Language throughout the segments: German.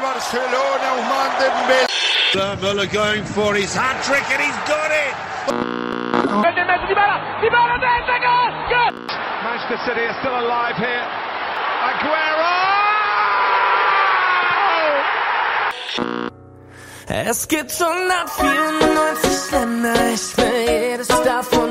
Barcelona, Ousmane Dembélé. Müller going for his hat trick and he's got it. Manchester City are still alive here. Aguero! Es gibt 194 Länder, ich will jedes davon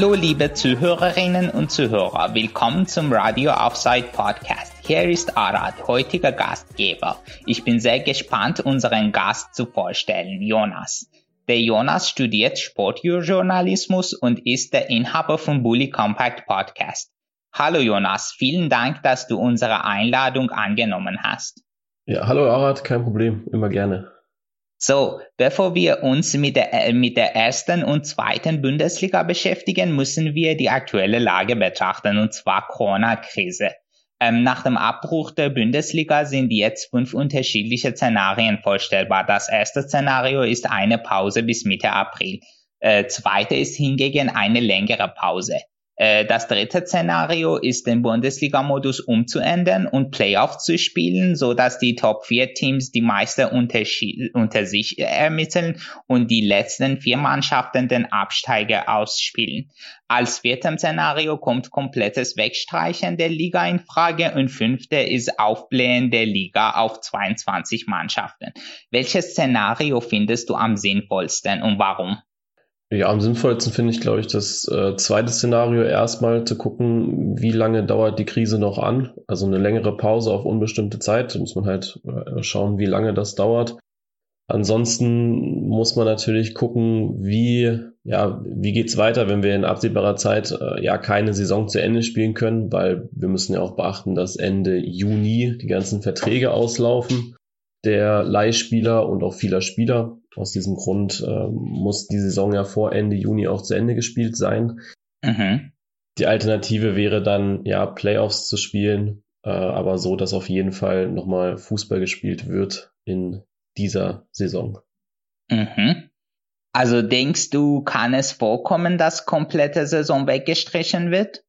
Hallo liebe Zuhörerinnen und Zuhörer, willkommen zum Radio Offside Podcast. Hier ist Arad, heutiger Gastgeber. Ich bin sehr gespannt, unseren Gast zu vorstellen, Jonas. Der Jonas studiert Sportjournalismus und ist der Inhaber vom Bully Compact Podcast. Hallo Jonas, vielen Dank, dass du unsere Einladung angenommen hast. Ja, hallo Arad, kein Problem, immer gerne. So, bevor wir uns mit der, äh, mit der ersten und zweiten Bundesliga beschäftigen, müssen wir die aktuelle Lage betrachten, und zwar Corona-Krise. Ähm, nach dem Abbruch der Bundesliga sind jetzt fünf unterschiedliche Szenarien vorstellbar. Das erste Szenario ist eine Pause bis Mitte April. Äh, zweite ist hingegen eine längere Pause. Äh, das dritte Szenario ist den Bundesliga-Modus umzuändern und Playoffs zu spielen, so dass die Top 4 Teams die Meister unter, unter sich ermitteln und die letzten vier Mannschaften den Absteiger ausspielen. Als viertem Szenario kommt komplettes Wegstreichen der Liga in Frage und fünfte ist Aufblähen der Liga auf 22 Mannschaften. Welches Szenario findest du am sinnvollsten und warum? Ja, am sinnvollsten finde ich, glaube ich, das äh, zweite Szenario erstmal zu gucken, wie lange dauert die Krise noch an. Also eine längere Pause auf unbestimmte Zeit. Da muss man halt äh, schauen, wie lange das dauert. Ansonsten muss man natürlich gucken, wie, ja, wie geht's weiter, wenn wir in absehbarer Zeit äh, ja keine Saison zu Ende spielen können, weil wir müssen ja auch beachten, dass Ende Juni die ganzen Verträge auslaufen der Leihspieler und auch vieler Spieler. Aus diesem Grund äh, muss die Saison ja vor Ende Juni auch zu Ende gespielt sein. Mhm. Die Alternative wäre dann, ja, Playoffs zu spielen, äh, aber so, dass auf jeden Fall nochmal Fußball gespielt wird in dieser Saison. Mhm. Also denkst du, kann es vorkommen, dass komplette Saison weggestrichen wird?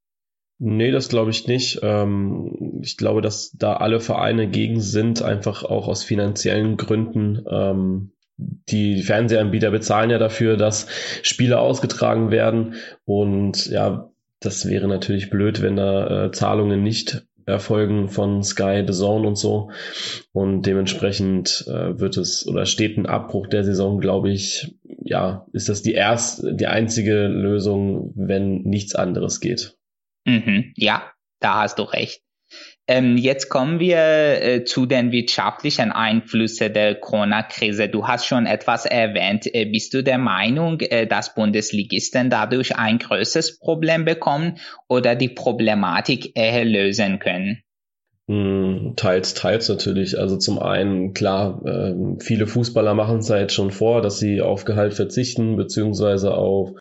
Nee, das glaube ich nicht. Ähm, ich glaube, dass da alle Vereine gegen sind, einfach auch aus finanziellen Gründen. Ähm, die Fernsehanbieter bezahlen ja dafür, dass Spiele ausgetragen werden. Und ja, das wäre natürlich blöd, wenn da äh, Zahlungen nicht erfolgen von Sky, The Zone und so. Und dementsprechend äh, wird es oder steht ein Abbruch der Saison, glaube ich, ja, ist das die erste, die einzige Lösung, wenn nichts anderes geht. Mhm, ja, da hast du recht. Ähm, jetzt kommen wir äh, zu den wirtschaftlichen Einflüssen der Corona-Krise. Du hast schon etwas erwähnt. Äh, bist du der Meinung, äh, dass Bundesligisten dadurch ein größeres Problem bekommen oder die Problematik eher lösen können? Hm, teils, teils natürlich. Also zum einen, klar, äh, viele Fußballer machen es halt schon vor, dass sie auf Gehalt verzichten, beziehungsweise auf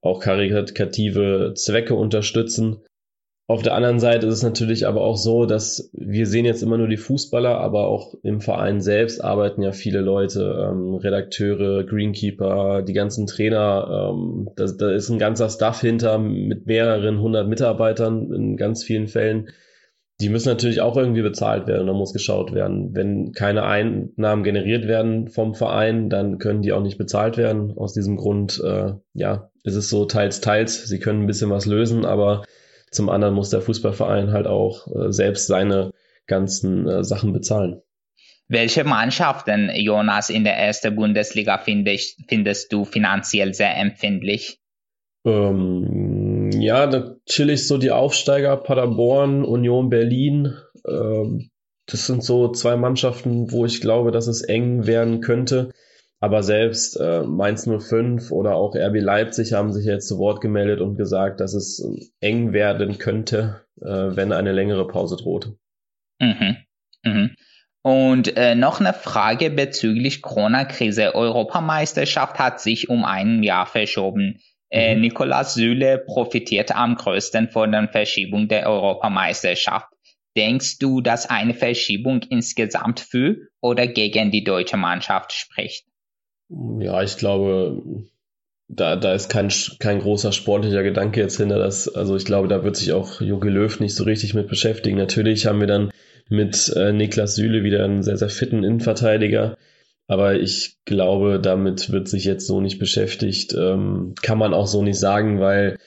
auch karikative Zwecke unterstützen. Auf der anderen Seite ist es natürlich aber auch so, dass wir sehen jetzt immer nur die Fußballer, aber auch im Verein selbst arbeiten ja viele Leute, ähm, Redakteure, Greenkeeper, die ganzen Trainer. Ähm, da, da ist ein ganzer Staff hinter mit mehreren hundert Mitarbeitern in ganz vielen Fällen. Die müssen natürlich auch irgendwie bezahlt werden. Da muss geschaut werden. Wenn keine Einnahmen generiert werden vom Verein, dann können die auch nicht bezahlt werden. Aus diesem Grund, äh, ja, ist es so teils, teils. Sie können ein bisschen was lösen, aber zum anderen muss der Fußballverein halt auch äh, selbst seine ganzen äh, Sachen bezahlen. Welche Mannschaften, Jonas, in der ersten Bundesliga findest, findest du finanziell sehr empfindlich? Ähm, ja, natürlich so die Aufsteiger Paderborn, Union Berlin. Ähm, das sind so zwei Mannschaften, wo ich glaube, dass es eng werden könnte. Aber selbst äh, Mainz 05 oder auch RB Leipzig haben sich jetzt zu Wort gemeldet und gesagt, dass es äh, eng werden könnte, äh, wenn eine längere Pause droht. Mhm. Mhm. Und äh, noch eine Frage bezüglich Corona-Krise. Europameisterschaft hat sich um ein Jahr verschoben. Äh, mhm. Nikolaus Süle profitiert am größten von der Verschiebung der Europameisterschaft. Denkst du, dass eine Verschiebung insgesamt für oder gegen die deutsche Mannschaft spricht? Ja, ich glaube, da, da ist kein, kein großer sportlicher Gedanke jetzt hinter das. Also ich glaube, da wird sich auch Jogi Löw nicht so richtig mit beschäftigen. Natürlich haben wir dann mit äh, Niklas Süle wieder einen sehr, sehr fitten Innenverteidiger. Aber ich glaube, damit wird sich jetzt so nicht beschäftigt. Ähm, kann man auch so nicht sagen, weil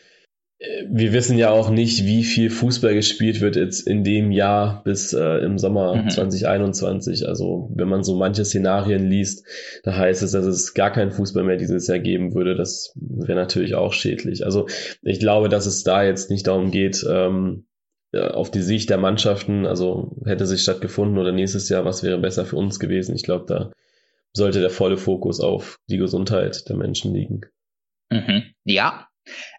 wir wissen ja auch nicht, wie viel Fußball gespielt wird jetzt in dem Jahr bis äh, im Sommer mhm. 2021. Also wenn man so manche Szenarien liest, da heißt es, dass es gar keinen Fußball mehr dieses Jahr geben würde. Das wäre natürlich auch schädlich. Also ich glaube, dass es da jetzt nicht darum geht, ähm, auf die Sicht der Mannschaften, also hätte sich stattgefunden oder nächstes Jahr, was wäre besser für uns gewesen. Ich glaube, da sollte der volle Fokus auf die Gesundheit der Menschen liegen. Mhm. Ja,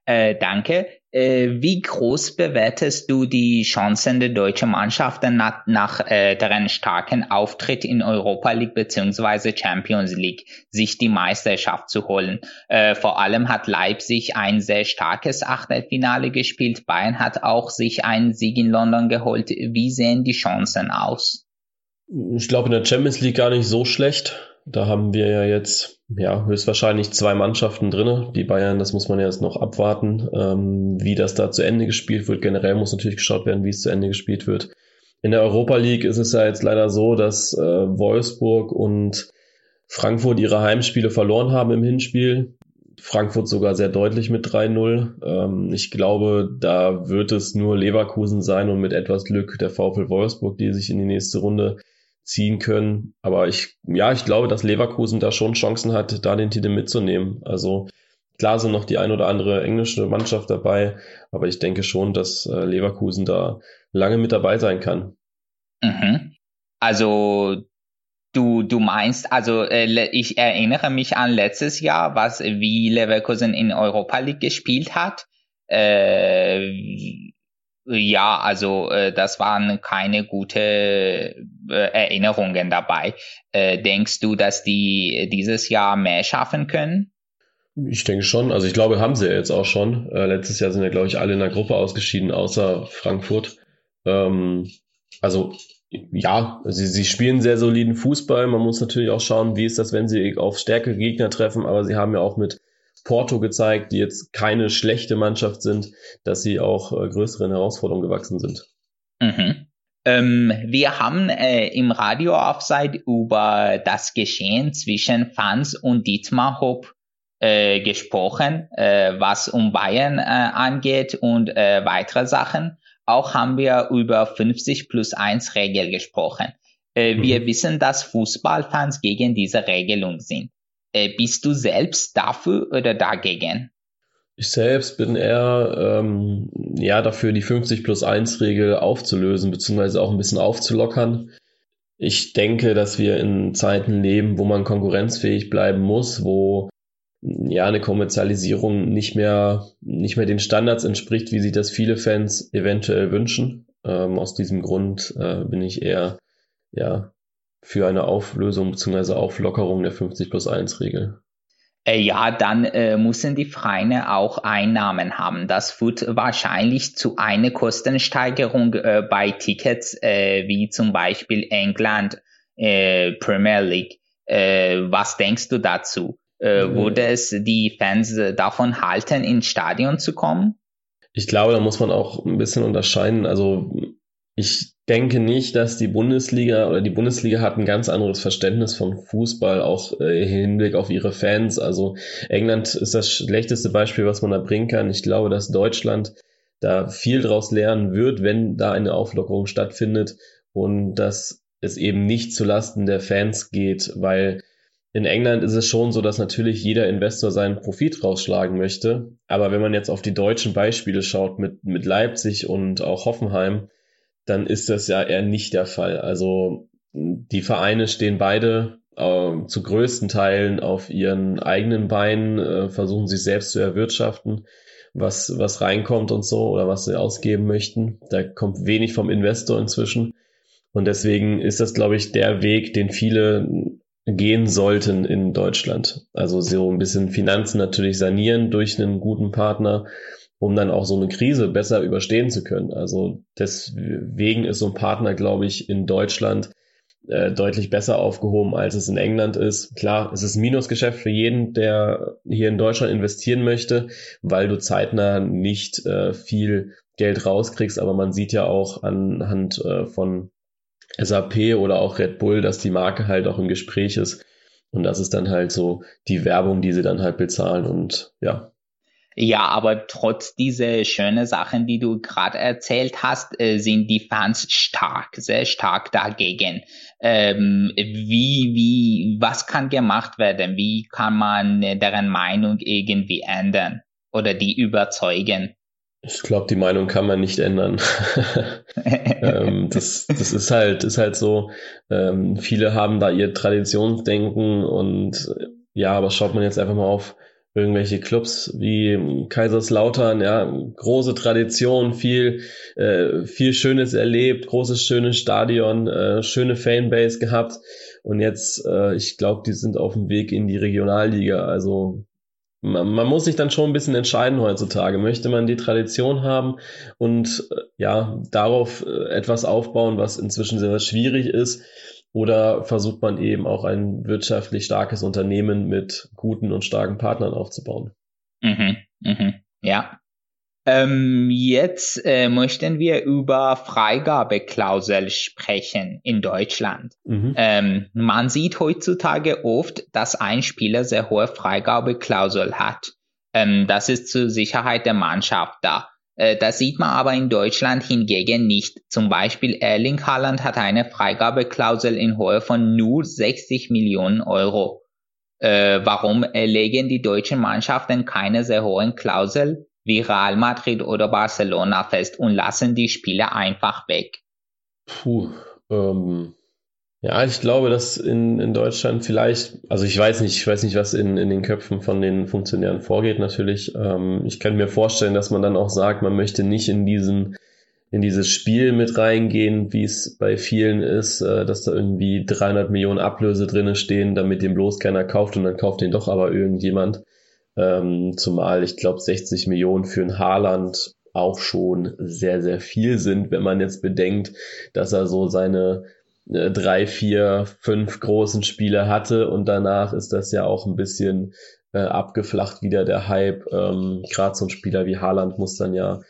äh, danke. Äh, wie groß bewertest du die Chancen der deutschen Mannschaften nach, nach äh, deren starken Auftritt in Europa League bzw. Champions League, sich die Meisterschaft zu holen? Äh, vor allem hat Leipzig ein sehr starkes Achtelfinale gespielt. Bayern hat auch sich einen Sieg in London geholt. Wie sehen die Chancen aus? Ich glaube in der Champions League gar nicht so schlecht. Da haben wir ja jetzt ja höchstwahrscheinlich zwei Mannschaften drinne. Die Bayern, das muss man ja jetzt noch abwarten, ähm, wie das da zu Ende gespielt wird. Generell muss natürlich geschaut werden, wie es zu Ende gespielt wird. In der Europa League ist es ja jetzt leider so, dass äh, Wolfsburg und Frankfurt ihre Heimspiele verloren haben im Hinspiel. Frankfurt sogar sehr deutlich mit 3-0. Ähm, ich glaube, da wird es nur Leverkusen sein und mit etwas Glück der VfL Wolfsburg, die sich in die nächste Runde ziehen können. Aber ich, ja, ich glaube, dass Leverkusen da schon Chancen hat, da den Titel mitzunehmen. Also klar sind noch die ein oder andere englische Mannschaft dabei, aber ich denke schon, dass äh, Leverkusen da lange mit dabei sein kann. Mhm. Also du, du meinst, also äh, ich erinnere mich an letztes Jahr, was wie Leverkusen in Europa League gespielt hat. Äh, ja, also äh, das waren keine gute äh, Erinnerungen dabei. Äh, denkst du, dass die dieses Jahr mehr schaffen können? Ich denke schon. Also ich glaube, haben sie ja jetzt auch schon. Äh, letztes Jahr sind ja, glaube ich, alle in der Gruppe ausgeschieden, außer Frankfurt. Ähm, also ja, sie, sie spielen sehr soliden Fußball. Man muss natürlich auch schauen, wie ist das, wenn sie auf stärkere Gegner treffen. Aber sie haben ja auch mit Porto gezeigt, die jetzt keine schlechte Mannschaft sind, dass sie auch äh, größeren Herausforderungen gewachsen sind. Mhm. Ähm, wir haben äh, im Radio Offside über das Geschehen zwischen Fans und Dietmar Hopp äh, gesprochen, äh, was um Bayern äh, angeht und äh, weitere Sachen. Auch haben wir über 50 plus 1 Regel gesprochen. Äh, mhm. Wir wissen, dass Fußballfans gegen diese Regelung sind. Äh, bist du selbst dafür oder dagegen? Ich selbst bin eher ähm, ja dafür, die 50 plus 1 Regel aufzulösen, beziehungsweise auch ein bisschen aufzulockern. Ich denke, dass wir in Zeiten leben, wo man konkurrenzfähig bleiben muss, wo ja eine Kommerzialisierung nicht mehr nicht mehr den Standards entspricht, wie sich das viele Fans eventuell wünschen. Ähm, aus diesem Grund äh, bin ich eher ja für eine Auflösung bzw. Auflockerung der 50 plus 1 Regel? Äh, ja, dann äh, müssen die Vereine auch Einnahmen haben. Das führt wahrscheinlich zu einer Kostensteigerung äh, bei Tickets, äh, wie zum Beispiel England äh, Premier League. Äh, was denkst du dazu? Äh, mhm. Würde es die Fans davon halten, ins Stadion zu kommen? Ich glaube, da muss man auch ein bisschen unterscheiden. Also ich denke nicht, dass die Bundesliga oder die Bundesliga hat ein ganz anderes Verständnis von Fußball, auch äh, im Hinblick auf ihre Fans. Also England ist das schlechteste Beispiel, was man da bringen kann. Ich glaube, dass Deutschland da viel draus lernen wird, wenn da eine Auflockerung stattfindet und dass es eben nicht zulasten der Fans geht, weil in England ist es schon so, dass natürlich jeder Investor seinen Profit rausschlagen möchte. Aber wenn man jetzt auf die deutschen Beispiele schaut mit, mit Leipzig und auch Hoffenheim, dann ist das ja eher nicht der Fall. Also die Vereine stehen beide äh, zu größten Teilen auf ihren eigenen Beinen, äh, versuchen sich selbst zu erwirtschaften, was, was reinkommt und so oder was sie ausgeben möchten. Da kommt wenig vom Investor inzwischen. Und deswegen ist das, glaube ich, der Weg, den viele gehen sollten in Deutschland. Also so ein bisschen Finanzen natürlich sanieren durch einen guten Partner, um dann auch so eine Krise besser überstehen zu können. Also deswegen ist so ein Partner, glaube ich, in Deutschland äh, deutlich besser aufgehoben, als es in England ist. Klar, es ist ein Minusgeschäft für jeden, der hier in Deutschland investieren möchte, weil du zeitnah nicht äh, viel Geld rauskriegst, aber man sieht ja auch anhand äh, von SAP oder auch Red Bull, dass die Marke halt auch im Gespräch ist. Und das ist dann halt so die Werbung, die sie dann halt bezahlen und ja. Ja, aber trotz dieser schönen Sachen, die du gerade erzählt hast, äh, sind die Fans stark, sehr stark dagegen. Ähm, wie, wie, was kann gemacht werden? Wie kann man deren Meinung irgendwie ändern oder die überzeugen? Ich glaube, die Meinung kann man nicht ändern. ähm, das, das ist halt, ist halt so. Ähm, viele haben da ihr Traditionsdenken und ja, aber schaut man jetzt einfach mal auf irgendwelche Clubs wie Kaiserslautern, ja, große Tradition, viel, äh, viel Schönes erlebt, großes, schönes Stadion, äh, schöne Fanbase gehabt. Und jetzt, äh, ich glaube, die sind auf dem Weg in die Regionalliga. Also man, man muss sich dann schon ein bisschen entscheiden heutzutage. Möchte man die Tradition haben und äh, ja, darauf äh, etwas aufbauen, was inzwischen sehr, sehr schwierig ist? Oder versucht man eben auch ein wirtschaftlich starkes Unternehmen mit guten und starken Partnern aufzubauen? Mhm, mhm, ja. Ähm, jetzt äh, möchten wir über Freigabeklausel sprechen in Deutschland. Mhm. Ähm, man sieht heutzutage oft, dass ein Spieler sehr hohe Freigabeklausel hat. Ähm, das ist zur Sicherheit der Mannschaft da. Äh, das sieht man aber in Deutschland hingegen nicht. Zum Beispiel Erling Haaland hat eine Freigabeklausel in Höhe von nur 60 Millionen Euro. Äh, warum legen die deutschen Mannschaften keine sehr hohen Klausel? wie Real Madrid oder Barcelona fest und lassen die Spieler einfach weg? Puh, ähm, ja, ich glaube, dass in, in Deutschland vielleicht, also ich weiß nicht, ich weiß nicht, was in, in den Köpfen von den Funktionären vorgeht, natürlich. Ähm, ich kann mir vorstellen, dass man dann auch sagt, man möchte nicht in diesen in dieses Spiel mit reingehen, wie es bei vielen ist, äh, dass da irgendwie 300 Millionen Ablöse drinne stehen, damit den bloß keiner kauft und dann kauft den doch aber irgendjemand. Ähm, zumal ich glaube 60 Millionen für ein Haarland auch schon sehr, sehr viel sind, wenn man jetzt bedenkt, dass er so seine drei, vier, fünf großen Spiele hatte und danach ist das ja auch ein bisschen äh, abgeflacht wieder der Hype. Ähm, Gerade so ein Spieler wie Haaland muss dann ja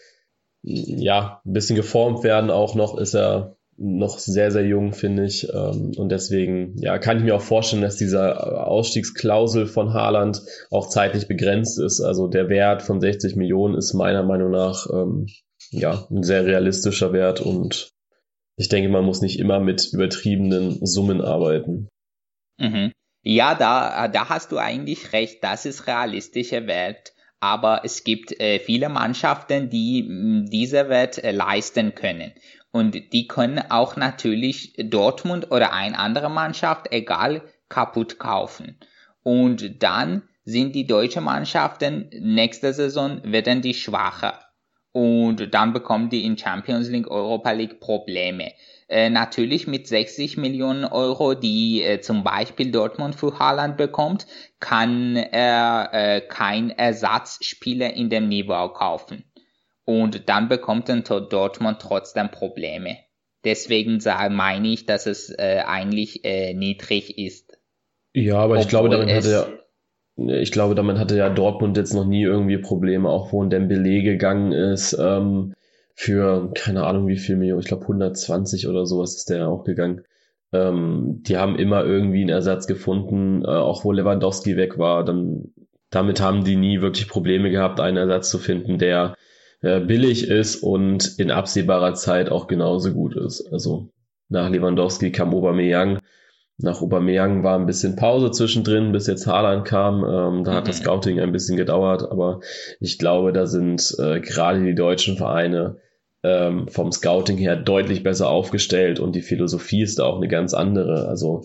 ja ein bisschen geformt werden. Auch noch ist er noch sehr, sehr jung, finde ich. Ähm, und deswegen, ja, kann ich mir auch vorstellen, dass dieser Ausstiegsklausel von Haaland auch zeitlich begrenzt ist. Also der Wert von 60 Millionen ist meiner Meinung nach, ähm, ja, ein sehr realistischer Wert und ich denke, man muss nicht immer mit übertriebenen Summen arbeiten. Mhm. Ja, da, da hast du eigentlich recht. Das ist realistischer Wert. Aber es gibt äh, viele Mannschaften, die diese Wert äh, leisten können. Und die können auch natürlich Dortmund oder eine andere Mannschaft, egal, kaputt kaufen. Und dann sind die deutschen Mannschaften nächste Saison werden die schwacher. Und dann bekommen die in Champions League, Europa League Probleme. Äh, natürlich mit 60 Millionen Euro, die äh, zum Beispiel Dortmund für Haaland bekommt, kann er äh, kein Ersatzspieler in dem Niveau kaufen. Und dann bekommt dann Dortmund trotzdem Probleme. Deswegen meine ich, dass es äh, eigentlich äh, niedrig ist. Ja, aber ich glaube, damit hatte ja, ich glaube, damit hatte ja Dortmund jetzt noch nie irgendwie Probleme, auch wo ein Dembele gegangen ist, ähm, für keine Ahnung wie viel Millionen, ich glaube 120 oder sowas ist der auch gegangen. Ähm, die haben immer irgendwie einen Ersatz gefunden, äh, auch wo Lewandowski weg war, dann damit haben die nie wirklich Probleme gehabt, einen Ersatz zu finden, der äh, billig ist und in absehbarer Zeit auch genauso gut ist. Also nach Lewandowski kam Aubameyang. Nach Aubameyang war ein bisschen Pause zwischendrin, bis jetzt Haaland kam. Ähm, da mhm. hat das mhm. Scouting ein bisschen gedauert, aber ich glaube, da sind äh, gerade die deutschen Vereine ähm, vom Scouting her deutlich besser aufgestellt und die Philosophie ist da auch eine ganz andere. Also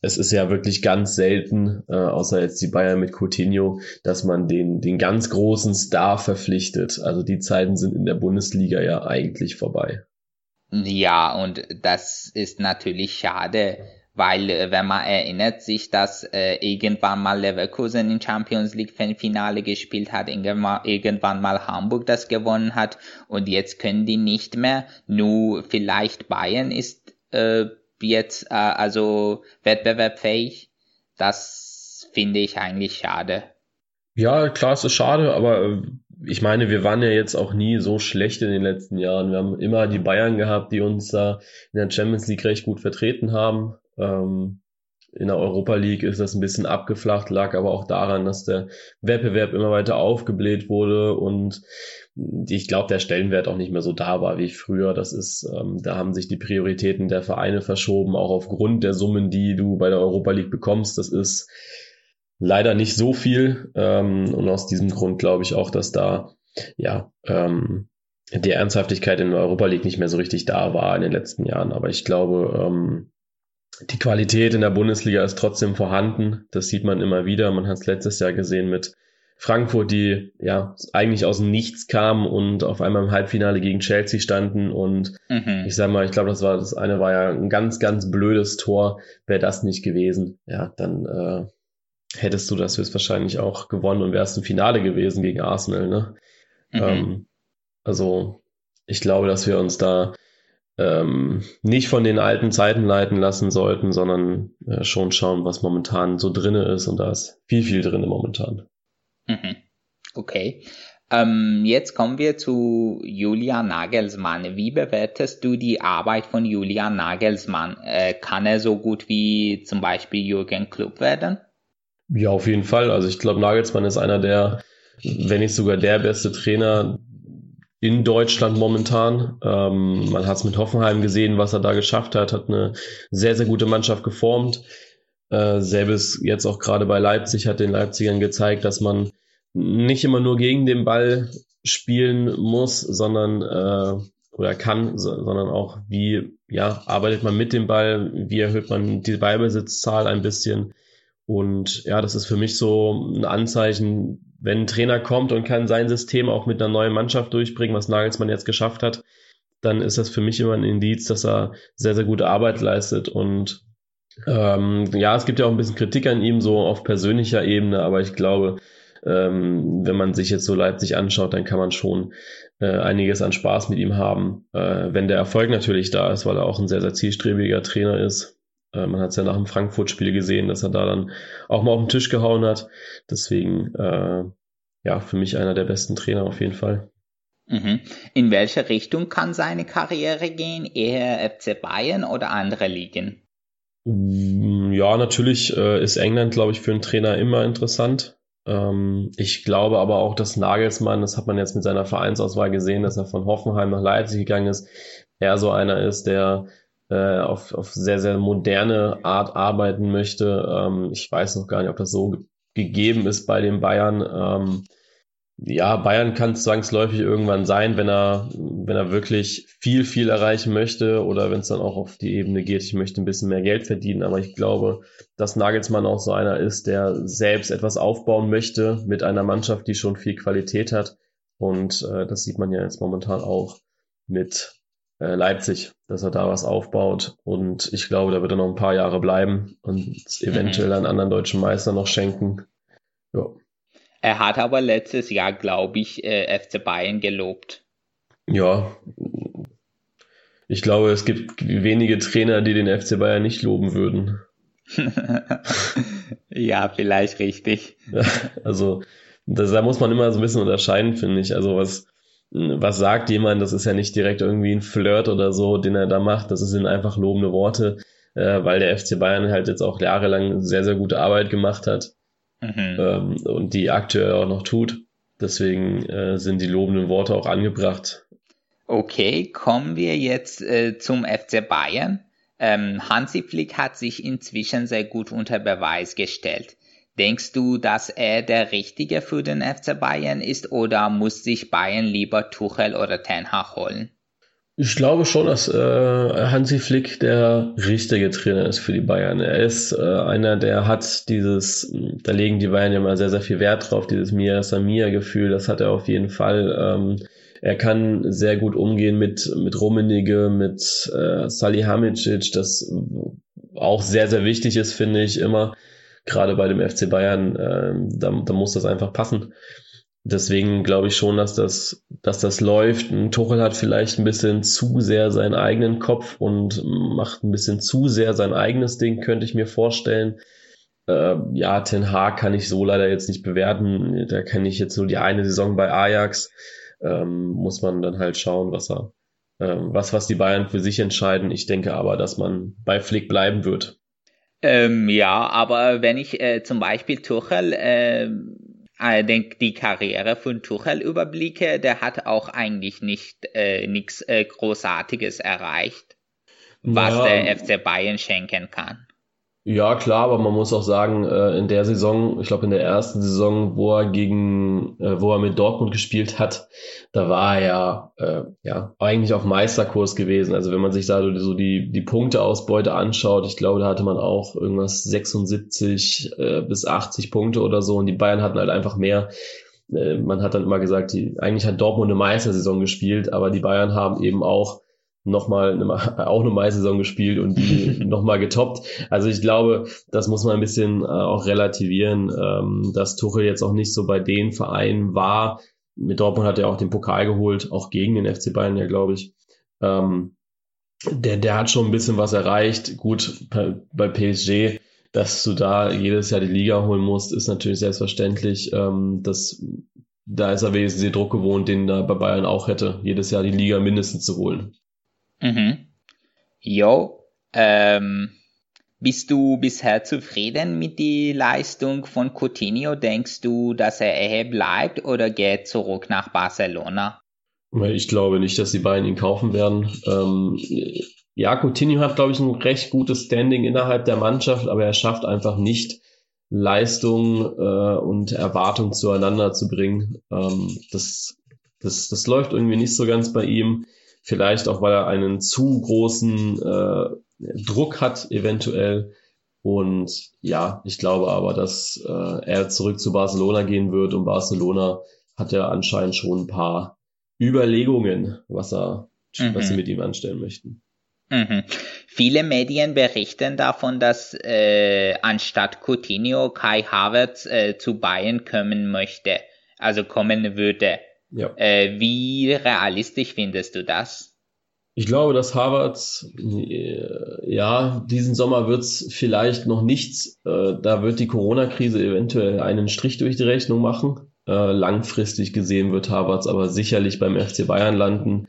es ist ja wirklich ganz selten, äh, außer jetzt die Bayern mit Coutinho, dass man den, den ganz großen Star verpflichtet. Also die Zeiten sind in der Bundesliga ja eigentlich vorbei. Ja, und das ist natürlich schade, weil äh, wenn man erinnert sich, dass äh, irgendwann mal Leverkusen im Champions League Finale gespielt hat, irgendwann, irgendwann mal Hamburg das gewonnen hat und jetzt können die nicht mehr. Nur vielleicht Bayern ist äh, jetzt äh, also wettbewerbfähig. Das finde ich eigentlich schade. Ja, klar, es ist schade, aber äh, ich meine, wir waren ja jetzt auch nie so schlecht in den letzten Jahren. Wir haben immer die Bayern gehabt, die uns da in der Champions League recht gut vertreten haben. Ähm, in der Europa League ist das ein bisschen abgeflacht, lag aber auch daran, dass der Wettbewerb immer weiter aufgebläht wurde und ich glaube, der Stellenwert auch nicht mehr so da war wie früher. Das ist, ähm, da haben sich die Prioritäten der Vereine verschoben, auch aufgrund der Summen, die du bei der Europa League bekommst. Das ist leider nicht so viel ähm, und aus diesem Grund glaube ich auch, dass da ja ähm, die Ernsthaftigkeit in der Europa League nicht mehr so richtig da war in den letzten Jahren. Aber ich glaube, ähm, die Qualität in der Bundesliga ist trotzdem vorhanden. Das sieht man immer wieder. Man hat es letztes Jahr gesehen mit Frankfurt, die ja eigentlich aus dem Nichts kamen und auf einmal im Halbfinale gegen Chelsea standen. Und mhm. ich sag mal, ich glaube, das war das eine war ja ein ganz, ganz blödes Tor. Wäre das nicht gewesen, ja, dann äh, hättest du das höchstwahrscheinlich auch gewonnen und wärst im Finale gewesen gegen Arsenal. Ne? Mhm. Ähm, also ich glaube, dass wir uns da ähm, nicht von den alten Zeiten leiten lassen sollten, sondern äh, schon schauen, was momentan so drinne ist. Und da ist viel, viel drinne momentan. Mhm. Okay. Ähm, jetzt kommen wir zu Julian Nagelsmann. Wie bewertest du die Arbeit von Julian Nagelsmann? Äh, kann er so gut wie zum Beispiel Jürgen Klopp werden? Ja, auf jeden Fall. Also ich glaube, Nagelsmann ist einer der, wenn nicht sogar der beste Trainer in Deutschland momentan. Ähm, man hat es mit Hoffenheim gesehen, was er da geschafft hat, hat eine sehr, sehr gute Mannschaft geformt. Äh, selbes jetzt auch gerade bei Leipzig hat den Leipzigern gezeigt, dass man nicht immer nur gegen den Ball spielen muss, sondern äh, oder kann, so, sondern auch wie ja arbeitet man mit dem Ball, wie erhöht man die Ballbesitzzahl ein bisschen. Und ja, das ist für mich so ein Anzeichen, wenn ein Trainer kommt und kann sein System auch mit einer neuen Mannschaft durchbringen, was Nagelsmann jetzt geschafft hat, dann ist das für mich immer ein Indiz, dass er sehr, sehr gute Arbeit leistet. Und ähm, ja, es gibt ja auch ein bisschen Kritik an ihm, so auf persönlicher Ebene, aber ich glaube, ähm, wenn man sich jetzt so Leipzig anschaut, dann kann man schon äh, einiges an Spaß mit ihm haben, äh, wenn der Erfolg natürlich da ist, weil er auch ein sehr, sehr zielstrebiger Trainer ist. Äh, man hat es ja nach dem Frankfurt-Spiel gesehen, dass er da dann auch mal auf den Tisch gehauen hat. Deswegen, äh, ja, für mich einer der besten Trainer auf jeden Fall. Mhm. In welche Richtung kann seine Karriere gehen? Eher FC Bayern oder andere Ligen? Ja, natürlich äh, ist England, glaube ich, für einen Trainer immer interessant. Ähm, ich glaube aber auch, dass Nagelsmann, das hat man jetzt mit seiner Vereinsauswahl gesehen, dass er von Hoffenheim nach Leipzig gegangen ist, eher so einer ist, der äh, auf, auf sehr, sehr moderne Art arbeiten möchte. Ähm, ich weiß noch gar nicht, ob das so gegeben ist bei den Bayern. Ähm, ja, Bayern kann zwangsläufig irgendwann sein, wenn er, wenn er wirklich viel, viel erreichen möchte oder wenn es dann auch auf die Ebene geht, ich möchte ein bisschen mehr Geld verdienen. Aber ich glaube, dass Nagelsmann auch so einer ist, der selbst etwas aufbauen möchte mit einer Mannschaft, die schon viel Qualität hat. Und äh, das sieht man ja jetzt momentan auch mit Leipzig, dass er da was aufbaut. Und ich glaube, da wird er noch ein paar Jahre bleiben und eventuell mhm. einen anderen deutschen Meister noch schenken. Ja. Er hat aber letztes Jahr, glaube ich, äh, FC Bayern gelobt. Ja. Ich glaube, es gibt wenige Trainer, die den FC Bayern nicht loben würden. ja, vielleicht richtig. also, das, da muss man immer so ein bisschen unterscheiden, finde ich. Also, was, was sagt jemand, das ist ja nicht direkt irgendwie ein Flirt oder so, den er da macht, das sind einfach lobende Worte, äh, weil der FC Bayern halt jetzt auch jahrelang sehr, sehr gute Arbeit gemacht hat mhm. ähm, und die aktuell auch noch tut. Deswegen äh, sind die lobenden Worte auch angebracht. Okay, kommen wir jetzt äh, zum FC Bayern. Ähm, Hansi Flick hat sich inzwischen sehr gut unter Beweis gestellt. Denkst du, dass er der Richtige für den FC Bayern ist oder muss sich Bayern lieber Tuchel oder Ten Hag holen? Ich glaube schon, dass äh, Hansi Flick der richtige Trainer ist für die Bayern. Er ist äh, einer, der hat dieses, da legen die Bayern ja mal sehr, sehr viel Wert drauf, dieses Mia Samia Gefühl, das hat er auf jeden Fall. Ähm, er kann sehr gut umgehen mit, mit Rummenigge, mit äh, Salihamidzic, das auch sehr, sehr wichtig ist, finde ich immer. Gerade bei dem FC Bayern, äh, da, da muss das einfach passen. Deswegen glaube ich schon, dass das, dass das läuft. Ein Tuchel hat vielleicht ein bisschen zu sehr seinen eigenen Kopf und macht ein bisschen zu sehr sein eigenes Ding, könnte ich mir vorstellen. Äh, ja, Ten Hag kann ich so leider jetzt nicht bewerten. Da kenne ich jetzt nur die eine Saison bei Ajax. Ähm, muss man dann halt schauen, was er, ähm, was, was die Bayern für sich entscheiden. Ich denke aber, dass man bei Flick bleiben wird. Ähm, ja, aber wenn ich äh, zum Beispiel Tuchel, äh, äh, denk, die Karriere von Tuchel überblicke, der hat auch eigentlich nicht äh, nichts äh, Großartiges erreicht, was ja. der FC Bayern schenken kann. Ja, klar, aber man muss auch sagen, äh, in der Saison, ich glaube in der ersten Saison, wo er gegen, äh, wo er mit Dortmund gespielt hat, da war er ja, äh, ja eigentlich auf Meisterkurs gewesen. Also wenn man sich da so die, die Punkteausbeute anschaut, ich glaube, da hatte man auch irgendwas 76 äh, bis 80 Punkte oder so und die Bayern hatten halt einfach mehr. Äh, man hat dann immer gesagt, die, eigentlich hat Dortmund eine Meistersaison gespielt, aber die Bayern haben eben auch nochmal eine, auch eine Meistersaison gespielt und die nochmal getoppt. Also ich glaube, das muss man ein bisschen äh, auch relativieren, ähm, dass Tuchel jetzt auch nicht so bei den Vereinen war. Mit Dortmund hat er auch den Pokal geholt, auch gegen den FC Bayern ja, glaube ich. Ähm, der, der hat schon ein bisschen was erreicht. Gut, bei, bei PSG, dass du da jedes Jahr die Liga holen musst, ist natürlich selbstverständlich. Ähm, das, da ist er wenigstens den Druck gewohnt, den er bei Bayern auch hätte, jedes Jahr die Liga mindestens zu holen. Mhm. Jo, ähm, bist du bisher zufrieden mit der Leistung von Coutinho? Denkst du, dass er eher bleibt oder geht zurück nach Barcelona? Ich glaube nicht, dass die beiden ihn kaufen werden. Ähm, ja, Coutinho hat, glaube ich, ein recht gutes Standing innerhalb der Mannschaft, aber er schafft einfach nicht, Leistung äh, und Erwartung zueinander zu bringen. Ähm, das, das, das läuft irgendwie nicht so ganz bei ihm. Vielleicht auch, weil er einen zu großen äh, Druck hat, eventuell. Und ja, ich glaube aber, dass äh, er zurück zu Barcelona gehen wird und Barcelona hat ja anscheinend schon ein paar Überlegungen, was er, mhm. was sie mit ihm anstellen möchten. Mhm. Viele Medien berichten davon, dass äh, anstatt Coutinho Kai Havertz äh, zu Bayern kommen möchte, also kommen würde. Ja. Äh, wie realistisch findest du das? Ich glaube, dass Harvard, äh, ja, diesen Sommer wird's vielleicht noch nichts. Äh, da wird die Corona-Krise eventuell einen Strich durch die Rechnung machen. Äh, langfristig gesehen wird Harvards aber sicherlich beim FC Bayern landen.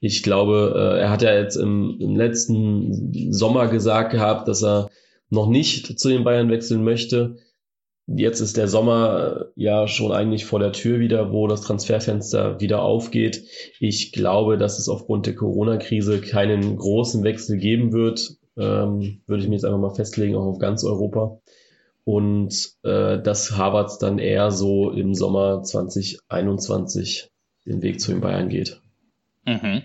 Ich glaube, äh, er hat ja jetzt im, im letzten Sommer gesagt gehabt, dass er noch nicht zu den Bayern wechseln möchte. Jetzt ist der Sommer ja schon eigentlich vor der Tür wieder, wo das Transferfenster wieder aufgeht. Ich glaube, dass es aufgrund der Corona-Krise keinen großen Wechsel geben wird. Ähm, würde ich mir jetzt einfach mal festlegen, auch auf ganz Europa. Und äh, dass Harvards dann eher so im Sommer 2021 den Weg zu den Bayern geht. Mhm.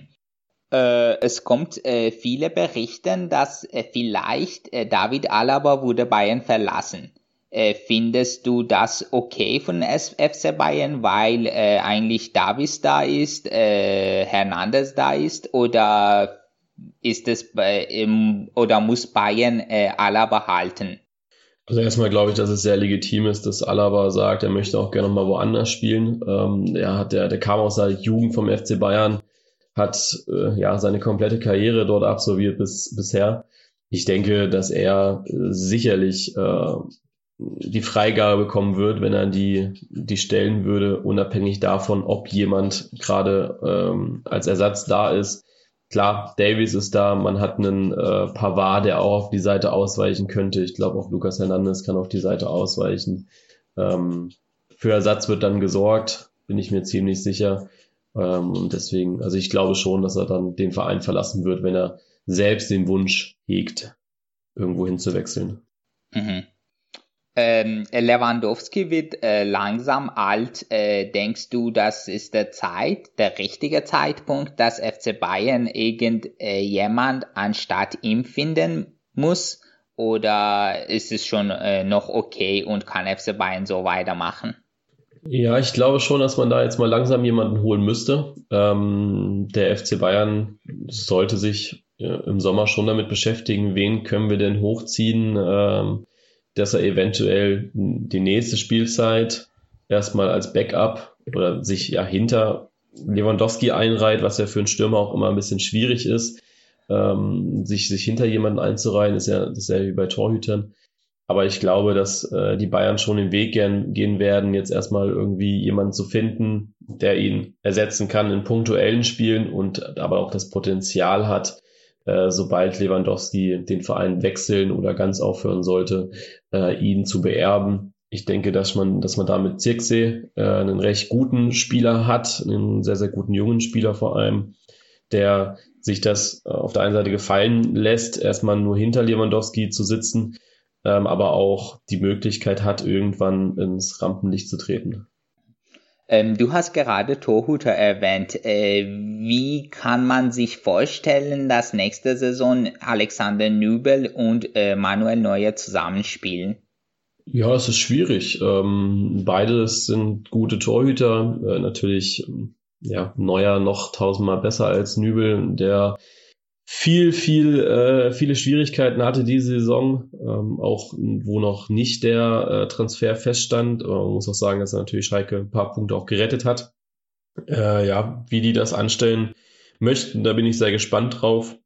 Äh, es kommt äh, viele Berichten, dass äh, vielleicht äh, David Alaba wurde Bayern verlassen. Äh, findest du das okay von FC Bayern, weil äh, eigentlich Davis da ist, äh, Hernandez da ist oder ist es ähm, oder muss Bayern äh, Alaba halten? Also erstmal glaube ich, dass es sehr legitim ist, dass Alaba sagt, er möchte auch gerne mal woanders spielen. Ähm, er hat der, der kam aus der Jugend vom FC Bayern, hat äh, ja seine komplette Karriere dort absolviert bis bisher. Ich denke, dass er äh, sicherlich äh, die Freigabe bekommen wird, wenn er die, die stellen würde, unabhängig davon, ob jemand gerade ähm, als Ersatz da ist. Klar, Davies ist da, man hat einen äh, Pavard, der auch auf die Seite ausweichen könnte. Ich glaube, auch Lucas Hernandez kann auf die Seite ausweichen. Ähm, für Ersatz wird dann gesorgt, bin ich mir ziemlich sicher. Ähm, und deswegen, also ich glaube schon, dass er dann den Verein verlassen wird, wenn er selbst den Wunsch hegt, irgendwo hinzuwechseln. Mhm ähm, Lewandowski wird äh, langsam alt. Äh, denkst du, das ist der Zeit, der richtige Zeitpunkt, dass FC Bayern irgendjemand äh, anstatt ihm finden muss? Oder ist es schon äh, noch okay und kann FC Bayern so weitermachen? Ja, ich glaube schon, dass man da jetzt mal langsam jemanden holen müsste. Ähm, der FC Bayern sollte sich ja, im Sommer schon damit beschäftigen, wen können wir denn hochziehen, ähm, dass er eventuell die nächste Spielzeit erstmal als Backup oder sich ja hinter Lewandowski einreiht, was ja für einen Stürmer auch immer ein bisschen schwierig ist. Ähm, sich, sich hinter jemanden einzureihen, ist ja dasselbe wie bei Torhütern. Aber ich glaube, dass äh, die Bayern schon den Weg gern, gehen werden, jetzt erstmal irgendwie jemanden zu finden, der ihn ersetzen kann in punktuellen Spielen und aber auch das Potenzial hat, äh, sobald Lewandowski den Verein wechseln oder ganz aufhören sollte, äh, ihn zu beerben. Ich denke, dass man, dass man da mit Zirkse äh, einen recht guten Spieler hat, einen sehr, sehr guten jungen Spieler vor allem, der sich das auf der einen Seite gefallen lässt, erstmal nur hinter Lewandowski zu sitzen ähm, aber auch die Möglichkeit hat, irgendwann ins Rampenlicht zu treten. Ähm, du hast gerade Torhüter erwähnt. Äh, wie kann man sich vorstellen, dass nächste Saison Alexander Nübel und äh, Manuel Neuer zusammenspielen? Ja, es ist schwierig. Ähm, beides sind gute Torhüter. Äh, natürlich, ja, Neuer noch tausendmal besser als Nübel, der viel, viel, äh, viele Schwierigkeiten hatte diese Saison, ähm, auch wo noch nicht der äh, Transfer feststand. Aber man muss auch sagen, dass er natürlich Schalke ein paar Punkte auch gerettet hat. Äh, ja, wie die das anstellen möchten, da bin ich sehr gespannt drauf.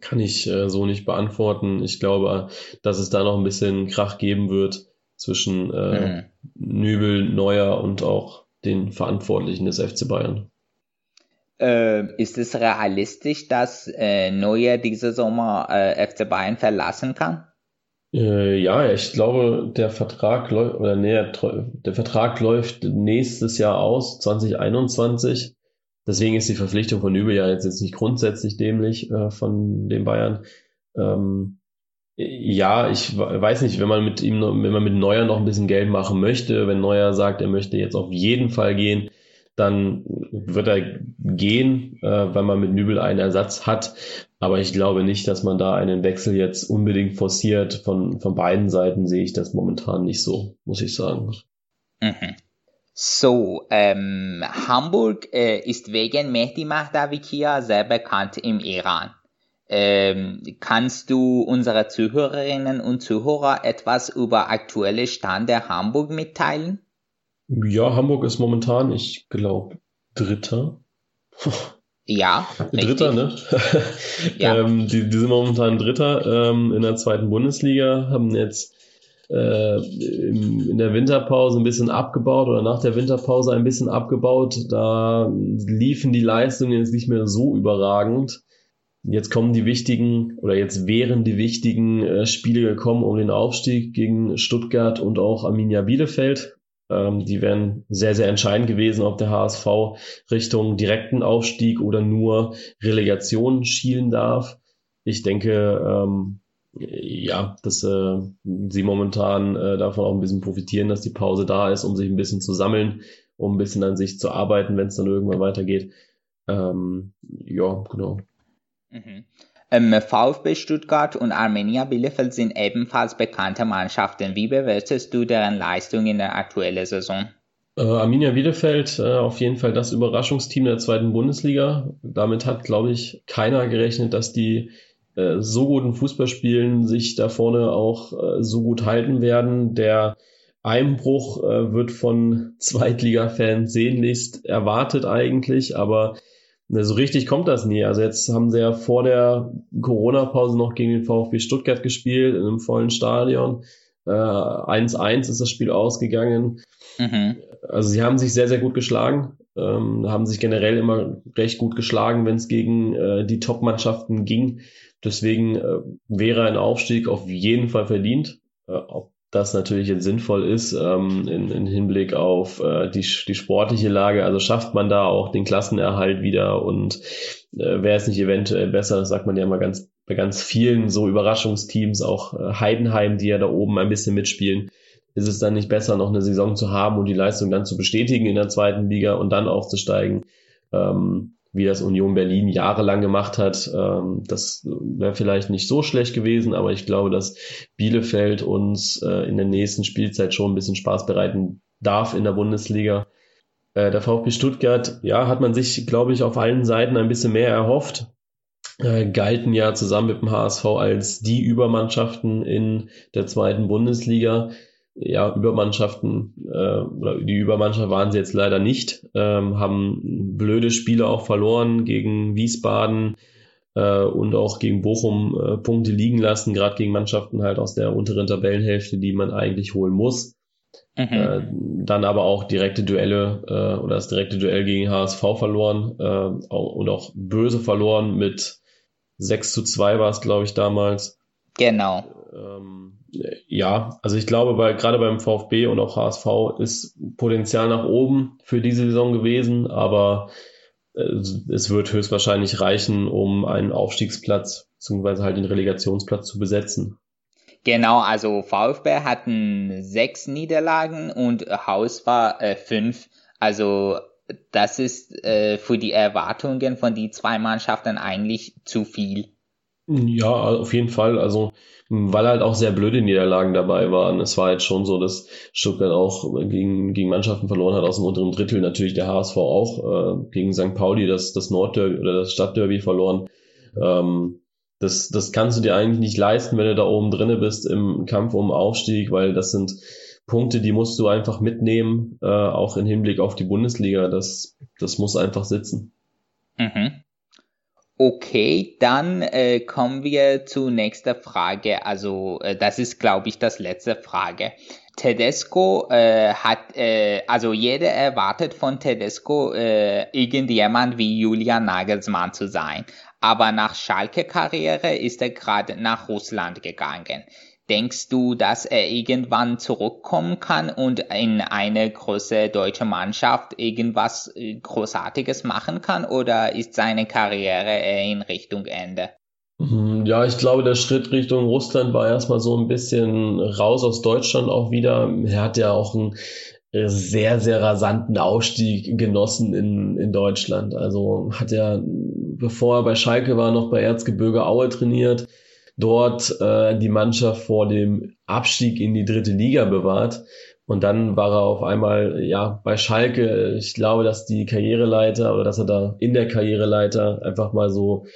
Kann ich äh, so nicht beantworten. Ich glaube, dass es da noch ein bisschen Krach geben wird zwischen äh, mhm. Nübel, Neuer und auch den Verantwortlichen des FC Bayern. Äh, ist es realistisch, dass äh, Neuer diese Sommer äh, FC Bayern verlassen kann? Äh, ja, ich glaube, der Vertrag läuft oder nee, der Vertrag läuft nächstes Jahr aus, 2021. Deswegen ist die Verpflichtung von Übel ja jetzt, jetzt nicht grundsätzlich dämlich äh, von den Bayern. Ähm, ja, ich weiß nicht, wenn man mit ihm, wenn man mit Neuer noch ein bisschen Geld machen möchte, wenn Neuer sagt, er möchte jetzt auf jeden Fall gehen, dann wird er gehen, äh, weil man mit Nübel einen Ersatz hat. Aber ich glaube nicht, dass man da einen Wechsel jetzt unbedingt forciert. Von, von beiden Seiten sehe ich das momentan nicht so, muss ich sagen. Mhm. So, ähm, Hamburg äh, ist wegen Mehdi Mahdavikia sehr bekannt im Iran. Ähm, kannst du unsere Zuhörerinnen und Zuhörer etwas über aktuelle Stand der Hamburg mitteilen? Ja, Hamburg ist momentan, ich glaube, Dritter. Ja. Dritter, ne? ja. ähm, die, die sind momentan Dritter ähm, in der zweiten Bundesliga, haben jetzt äh, im, in der Winterpause ein bisschen abgebaut oder nach der Winterpause ein bisschen abgebaut. Da liefen die Leistungen jetzt nicht mehr so überragend. Jetzt kommen die wichtigen oder jetzt wären die wichtigen äh, Spiele gekommen um den Aufstieg gegen Stuttgart und auch Arminia Bielefeld. Ähm, die wären sehr, sehr entscheidend gewesen, ob der HSV Richtung direkten Aufstieg oder nur Relegation schielen darf. Ich denke, ähm, ja, dass äh, sie momentan äh, davon auch ein bisschen profitieren, dass die Pause da ist, um sich ein bisschen zu sammeln, um ein bisschen an sich zu arbeiten, wenn es dann irgendwann weitergeht. Ähm, ja, genau. Mhm. Ähm, VfB Stuttgart und Armenia Bielefeld sind ebenfalls bekannte Mannschaften. Wie bewertest du deren Leistung in der aktuellen Saison? Äh, Arminia Bielefeld, äh, auf jeden Fall das Überraschungsteam der zweiten Bundesliga. Damit hat, glaube ich, keiner gerechnet, dass die äh, so guten Fußball spielen, sich da vorne auch äh, so gut halten werden. Der Einbruch äh, wird von Zweitliga-Fans sehnlichst erwartet eigentlich, aber so richtig kommt das nie. Also jetzt haben sie ja vor der Corona-Pause noch gegen den VfB Stuttgart gespielt, in einem vollen Stadion. 1-1 äh, ist das Spiel ausgegangen. Mhm. Also sie haben sich sehr, sehr gut geschlagen, ähm, haben sich generell immer recht gut geschlagen, wenn es gegen äh, die Top-Mannschaften ging. Deswegen äh, wäre ein Aufstieg auf jeden Fall verdient. Äh, ob das natürlich jetzt sinnvoll ist ähm, in, in Hinblick auf äh, die, die sportliche Lage. Also schafft man da auch den Klassenerhalt wieder und äh, wäre es nicht eventuell besser, das sagt man ja immer ganz bei ganz vielen so Überraschungsteams, auch äh, Heidenheim, die ja da oben ein bisschen mitspielen, ist es dann nicht besser, noch eine Saison zu haben und die Leistung dann zu bestätigen in der zweiten Liga und dann aufzusteigen? Ähm, wie das Union Berlin jahrelang gemacht hat. Ähm, das wäre vielleicht nicht so schlecht gewesen, aber ich glaube, dass Bielefeld uns äh, in der nächsten Spielzeit schon ein bisschen Spaß bereiten darf in der Bundesliga. Äh, der VfB Stuttgart, ja, hat man sich, glaube ich, auf allen Seiten ein bisschen mehr erhofft. äh, galten ja zusammen mit dem HSV als die Übermannschaften in der zweiten Bundesliga. Ja, Übermannschaften, äh, oder die Übermannschaft waren sie jetzt leider nicht, ähm, haben blöde Spiele auch verloren gegen Wiesbaden äh, und auch gegen Bochum äh, Punkte liegen lassen, gerade gegen Mannschaften halt aus der unteren Tabellenhälfte, die man eigentlich holen muss. Mhm. Äh, dann aber auch direkte Duelle äh, oder das direkte Duell gegen HSV verloren äh, und auch böse verloren mit 6 zu 2 war es, glaube ich, damals. Genau. Ähm, ja, also ich glaube, bei, gerade beim VfB und auch HSV ist Potenzial nach oben für diese Saison gewesen, aber äh, es wird höchstwahrscheinlich reichen, um einen Aufstiegsplatz beziehungsweise halt den Relegationsplatz zu besetzen. Genau, also VfB hatten sechs Niederlagen und Haus war äh, fünf. Also das ist äh, für die Erwartungen von die zwei Mannschaften eigentlich zu viel. Ja, auf jeden Fall. Also, weil halt auch sehr blöde Niederlagen dabei waren. Es war jetzt schon so, dass Stuttgart auch gegen, gegen Mannschaften verloren hat aus dem unteren Drittel. Natürlich der HSV auch äh, gegen St. Pauli das, das Nordderby oder das Stadtderby verloren. Ähm, das, das kannst du dir eigentlich nicht leisten, wenn du da oben drinne bist im Kampf um Aufstieg, weil das sind Punkte, die musst du einfach mitnehmen, äh, auch im Hinblick auf die Bundesliga. Das, das muss einfach sitzen. Mhm. Okay, dann äh, kommen wir zur nächsten Frage. Also äh, das ist, glaube ich, das letzte Frage. Tedesco äh, hat, äh, also jeder erwartet von Tedesco äh, irgendjemand wie Julian Nagelsmann zu sein aber nach Schalke-Karriere ist er gerade nach Russland gegangen. Denkst du, dass er irgendwann zurückkommen kann und in eine große deutsche Mannschaft irgendwas äh, Großartiges machen kann oder ist seine Karriere in Richtung Ende? Mhm, ja, ich glaube, der Schritt Richtung Russland war erstmal so ein bisschen raus aus Deutschland auch wieder. Er hat ja auch einen äh, sehr, sehr rasanten Aufstieg genossen in, in Deutschland. Also hat er bevor er bei Schalke war, noch bei Erzgebirge Aue trainiert, dort äh, die Mannschaft vor dem Abstieg in die dritte Liga bewahrt. Und dann war er auf einmal ja bei Schalke. Ich glaube, dass die Karriereleiter oder dass er da in der Karriereleiter einfach mal so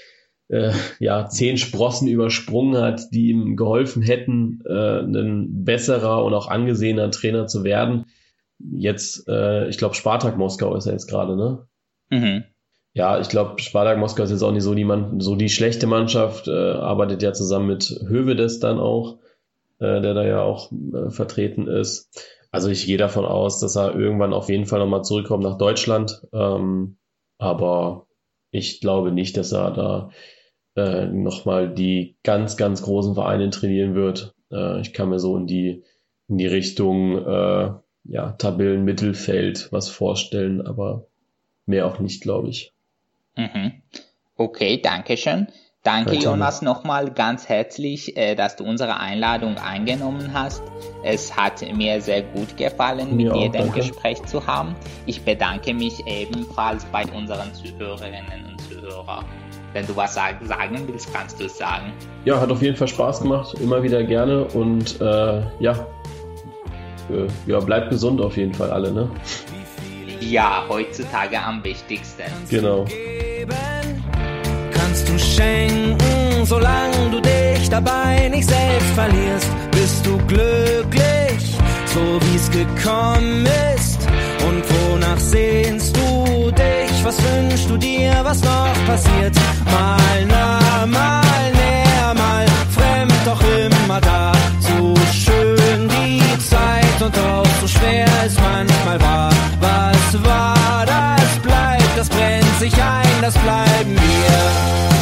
äh, ja zehn Sprossen übersprungen hat, die ihm geholfen hätten, äh, ein besserer und auch angesehener Trainer zu werden. Jetzt, äh, ich glaube, Spartak Moskau ist er jetzt gerade, ne? Mhm ja, ich glaube, Spartak Moskau ist jetzt auch nicht so die, Mann, so die schlechte Mannschaft, äh, arbeitet ja zusammen mit Hövedes dann auch, äh, der da ja auch äh, vertreten ist. Also ich gehe davon aus, dass er irgendwann auf jeden Fall nochmal zurückkommt nach Deutschland. Ähm, aber ich glaube nicht, dass er da äh, nochmal die ganz, ganz großen Vereine trainieren wird. Äh, ich kann mir so in die, in die Richtung äh, ja, Tabellenmittelfeld was vorstellen, aber mehr auch nicht, glaube ich. Mhm. Okay, danke schön. Danke, Bitte. Jonas, nochmal ganz herzlich, äh, dass du unsere Einladung angenommen hast. Es hat mir sehr gut gefallen, mit dir ein Gespräch zu haben. Ich bedanke mich ebenfalls bei unseren Zuhörerinnen und Zuhörern. Wenn du was sagen, sagen willst, kannst du es sagen. Ja, hat auf jeden Fall Spaß gemacht, immer wieder gerne und äh, ja, äh, ja, bleibt gesund auf jeden Fall alle, ne? Ja, heutzutage am wichtigsten. Genau. Kannst du schenken, solange du dich dabei nicht selbst verlierst, bist du glücklich, so wie's gekommen ist. Und wonach sehnst du dich? Was wünschst du dir, was noch passiert? Mal nah, mal näher, mal fremd, doch immer da. So schön die Zeit und auch so schwer es manchmal war. Was war, das bleibt, das brennt sich ein, das bleiben wir.